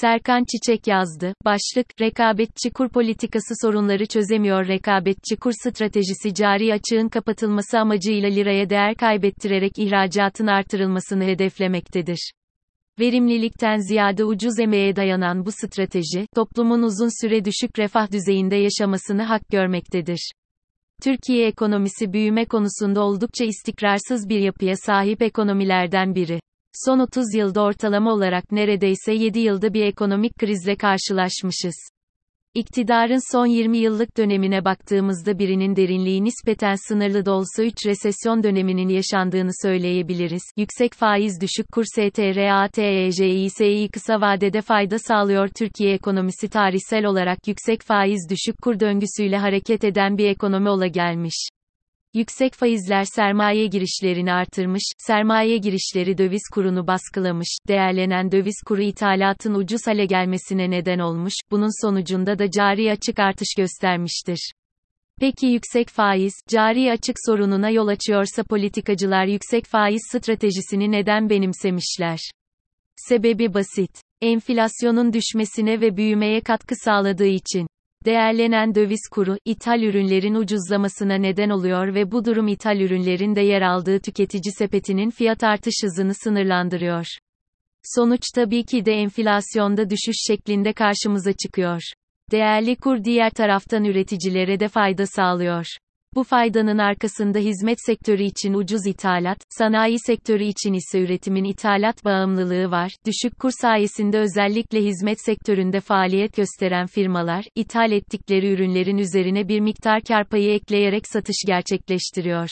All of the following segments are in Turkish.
Serkan Çiçek yazdı. Başlık, rekabetçi kur politikası sorunları çözemiyor. Rekabetçi kur stratejisi cari açığın kapatılması amacıyla liraya değer kaybettirerek ihracatın artırılmasını hedeflemektedir. Verimlilikten ziyade ucuz emeğe dayanan bu strateji, toplumun uzun süre düşük refah düzeyinde yaşamasını hak görmektedir. Türkiye ekonomisi büyüme konusunda oldukça istikrarsız bir yapıya sahip ekonomilerden biri. Son 30 yılda ortalama olarak neredeyse 7 yılda bir ekonomik krizle karşılaşmışız. İktidarın son 20 yıllık dönemine baktığımızda birinin derinliği nispeten sınırlı da olsa 3 resesyon döneminin yaşandığını söyleyebiliriz. Yüksek faiz düşük kur STRATEJISİ kısa vadede fayda sağlıyor. Türkiye ekonomisi tarihsel olarak yüksek faiz düşük kur döngüsüyle hareket eden bir ekonomi ola gelmiş. Yüksek faizler sermaye girişlerini artırmış, sermaye girişleri döviz kurunu baskılamış, değerlenen döviz kuru ithalatın ucuz hale gelmesine neden olmuş, bunun sonucunda da cari açık artış göstermiştir. Peki yüksek faiz, cari açık sorununa yol açıyorsa politikacılar yüksek faiz stratejisini neden benimsemişler? Sebebi basit. Enflasyonun düşmesine ve büyümeye katkı sağladığı için. Değerlenen döviz kuru, ithal ürünlerin ucuzlamasına neden oluyor ve bu durum ithal ürünlerin de yer aldığı tüketici sepetinin fiyat artış hızını sınırlandırıyor. Sonuç tabii ki de enflasyonda düşüş şeklinde karşımıza çıkıyor. Değerli kur diğer taraftan üreticilere de fayda sağlıyor. Bu faydanın arkasında hizmet sektörü için ucuz ithalat, sanayi sektörü için ise üretimin ithalat bağımlılığı var. Düşük kur sayesinde özellikle hizmet sektöründe faaliyet gösteren firmalar, ithal ettikleri ürünlerin üzerine bir miktar kar payı ekleyerek satış gerçekleştiriyor.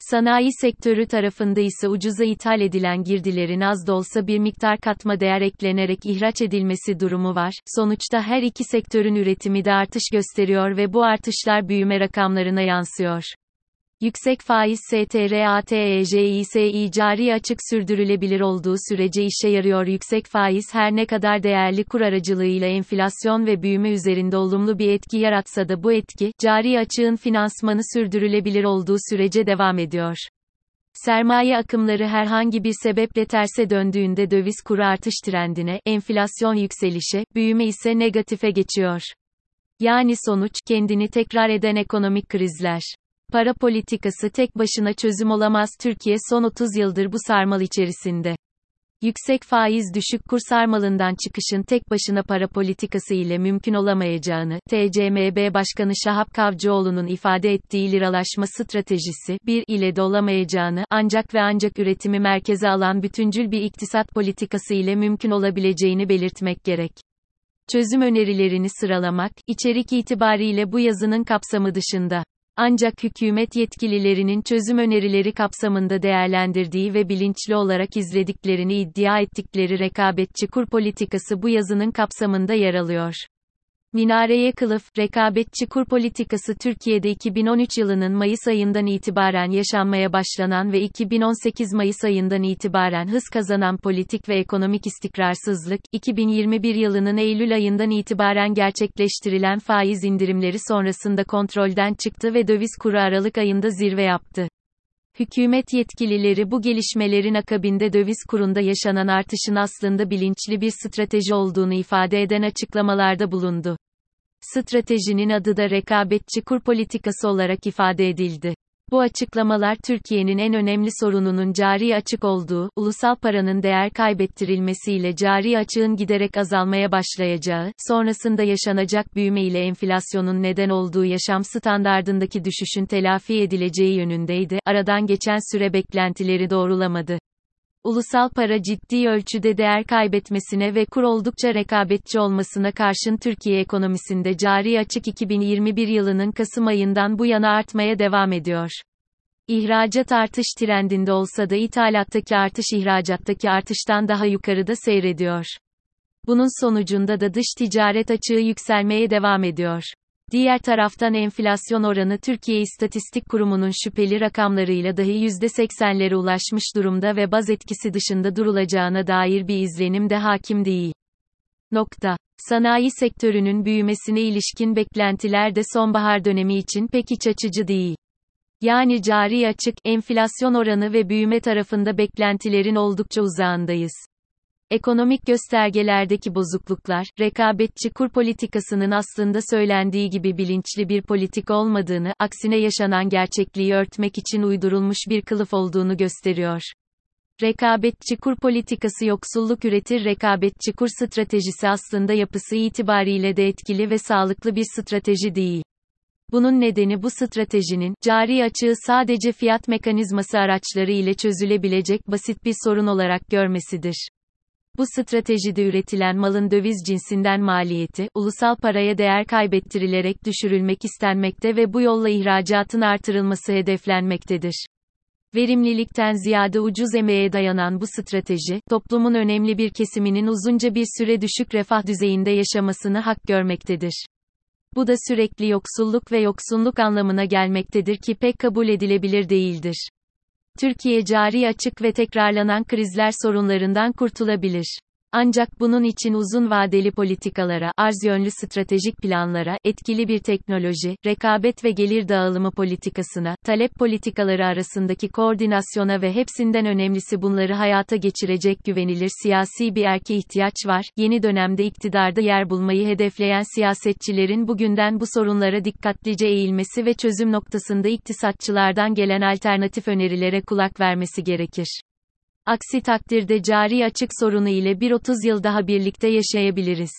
Sanayi sektörü tarafında ise ucuza ithal edilen girdilerin az da olsa bir miktar katma değer eklenerek ihraç edilmesi durumu var. Sonuçta her iki sektörün üretimi de artış gösteriyor ve bu artışlar büyüme rakamlarına yansıyor. Yüksek faiz STRATEJISİ cari açık sürdürülebilir olduğu sürece işe yarıyor. Yüksek faiz her ne kadar değerli kur aracılığıyla enflasyon ve büyüme üzerinde olumlu bir etki yaratsa da bu etki, cari açığın finansmanı sürdürülebilir olduğu sürece devam ediyor. Sermaye akımları herhangi bir sebeple terse döndüğünde döviz kuru artış trendine, enflasyon yükselişe, büyüme ise negatife geçiyor. Yani sonuç, kendini tekrar eden ekonomik krizler. Para politikası tek başına çözüm olamaz Türkiye son 30 yıldır bu sarmal içerisinde. Yüksek faiz düşük kur sarmalından çıkışın tek başına para politikası ile mümkün olamayacağını, TCMB Başkanı Şahap Kavcıoğlu'nun ifade ettiği liralaşma stratejisi, bir ile de olamayacağını, ancak ve ancak üretimi merkeze alan bütüncül bir iktisat politikası ile mümkün olabileceğini belirtmek gerek. Çözüm önerilerini sıralamak, içerik itibariyle bu yazının kapsamı dışında. Ancak hükümet yetkililerinin çözüm önerileri kapsamında değerlendirdiği ve bilinçli olarak izlediklerini iddia ettikleri rekabetçi kur politikası bu yazının kapsamında yer alıyor. Minareye kılıf, rekabetçi kur politikası Türkiye'de 2013 yılının Mayıs ayından itibaren yaşanmaya başlanan ve 2018 Mayıs ayından itibaren hız kazanan politik ve ekonomik istikrarsızlık, 2021 yılının Eylül ayından itibaren gerçekleştirilen faiz indirimleri sonrasında kontrolden çıktı ve döviz kuru Aralık ayında zirve yaptı. Hükümet yetkilileri bu gelişmelerin akabinde döviz kurunda yaşanan artışın aslında bilinçli bir strateji olduğunu ifade eden açıklamalarda bulundu. Stratejinin adı da rekabetçi kur politikası olarak ifade edildi. Bu açıklamalar Türkiye'nin en önemli sorununun cari açık olduğu, ulusal paranın değer kaybettirilmesiyle cari açığın giderek azalmaya başlayacağı, sonrasında yaşanacak büyüme ile enflasyonun neden olduğu yaşam standardındaki düşüşün telafi edileceği yönündeydi. Aradan geçen süre beklentileri doğrulamadı. Ulusal para ciddi ölçüde değer kaybetmesine ve kur oldukça rekabetçi olmasına karşın Türkiye ekonomisinde cari açık 2021 yılının Kasım ayından bu yana artmaya devam ediyor. İhracat artış trendinde olsa da ithalattaki artış ihracattaki artıştan daha yukarıda seyrediyor. Bunun sonucunda da dış ticaret açığı yükselmeye devam ediyor. Diğer taraftan enflasyon oranı Türkiye İstatistik Kurumu'nun şüpheli rakamlarıyla dahi %80'lere ulaşmış durumda ve baz etkisi dışında durulacağına dair bir izlenim de hakim değil. Nokta. Sanayi sektörünün büyümesine ilişkin beklentiler de sonbahar dönemi için pek iç açıcı değil. Yani cari açık, enflasyon oranı ve büyüme tarafında beklentilerin oldukça uzağındayız. Ekonomik göstergelerdeki bozukluklar, rekabetçi kur politikasının aslında söylendiği gibi bilinçli bir politik olmadığını, aksine yaşanan gerçekliği örtmek için uydurulmuş bir kılıf olduğunu gösteriyor. Rekabetçi kur politikası yoksulluk üretir rekabetçi kur stratejisi aslında yapısı itibariyle de etkili ve sağlıklı bir strateji değil. Bunun nedeni bu stratejinin, cari açığı sadece fiyat mekanizması araçları ile çözülebilecek basit bir sorun olarak görmesidir. Bu stratejide üretilen malın döviz cinsinden maliyeti, ulusal paraya değer kaybettirilerek düşürülmek istenmekte ve bu yolla ihracatın artırılması hedeflenmektedir. Verimlilikten ziyade ucuz emeğe dayanan bu strateji, toplumun önemli bir kesiminin uzunca bir süre düşük refah düzeyinde yaşamasını hak görmektedir. Bu da sürekli yoksulluk ve yoksunluk anlamına gelmektedir ki pek kabul edilebilir değildir. Türkiye cari açık ve tekrarlanan krizler sorunlarından kurtulabilir. Ancak bunun için uzun vadeli politikalara, arz yönlü stratejik planlara, etkili bir teknoloji, rekabet ve gelir dağılımı politikasına, talep politikaları arasındaki koordinasyona ve hepsinden önemlisi bunları hayata geçirecek güvenilir siyasi bir erke ihtiyaç var. Yeni dönemde iktidarda yer bulmayı hedefleyen siyasetçilerin bugünden bu sorunlara dikkatlice eğilmesi ve çözüm noktasında iktisatçılardan gelen alternatif önerilere kulak vermesi gerekir. Aksi takdirde cari açık sorunu ile bir 30 yıl daha birlikte yaşayabiliriz.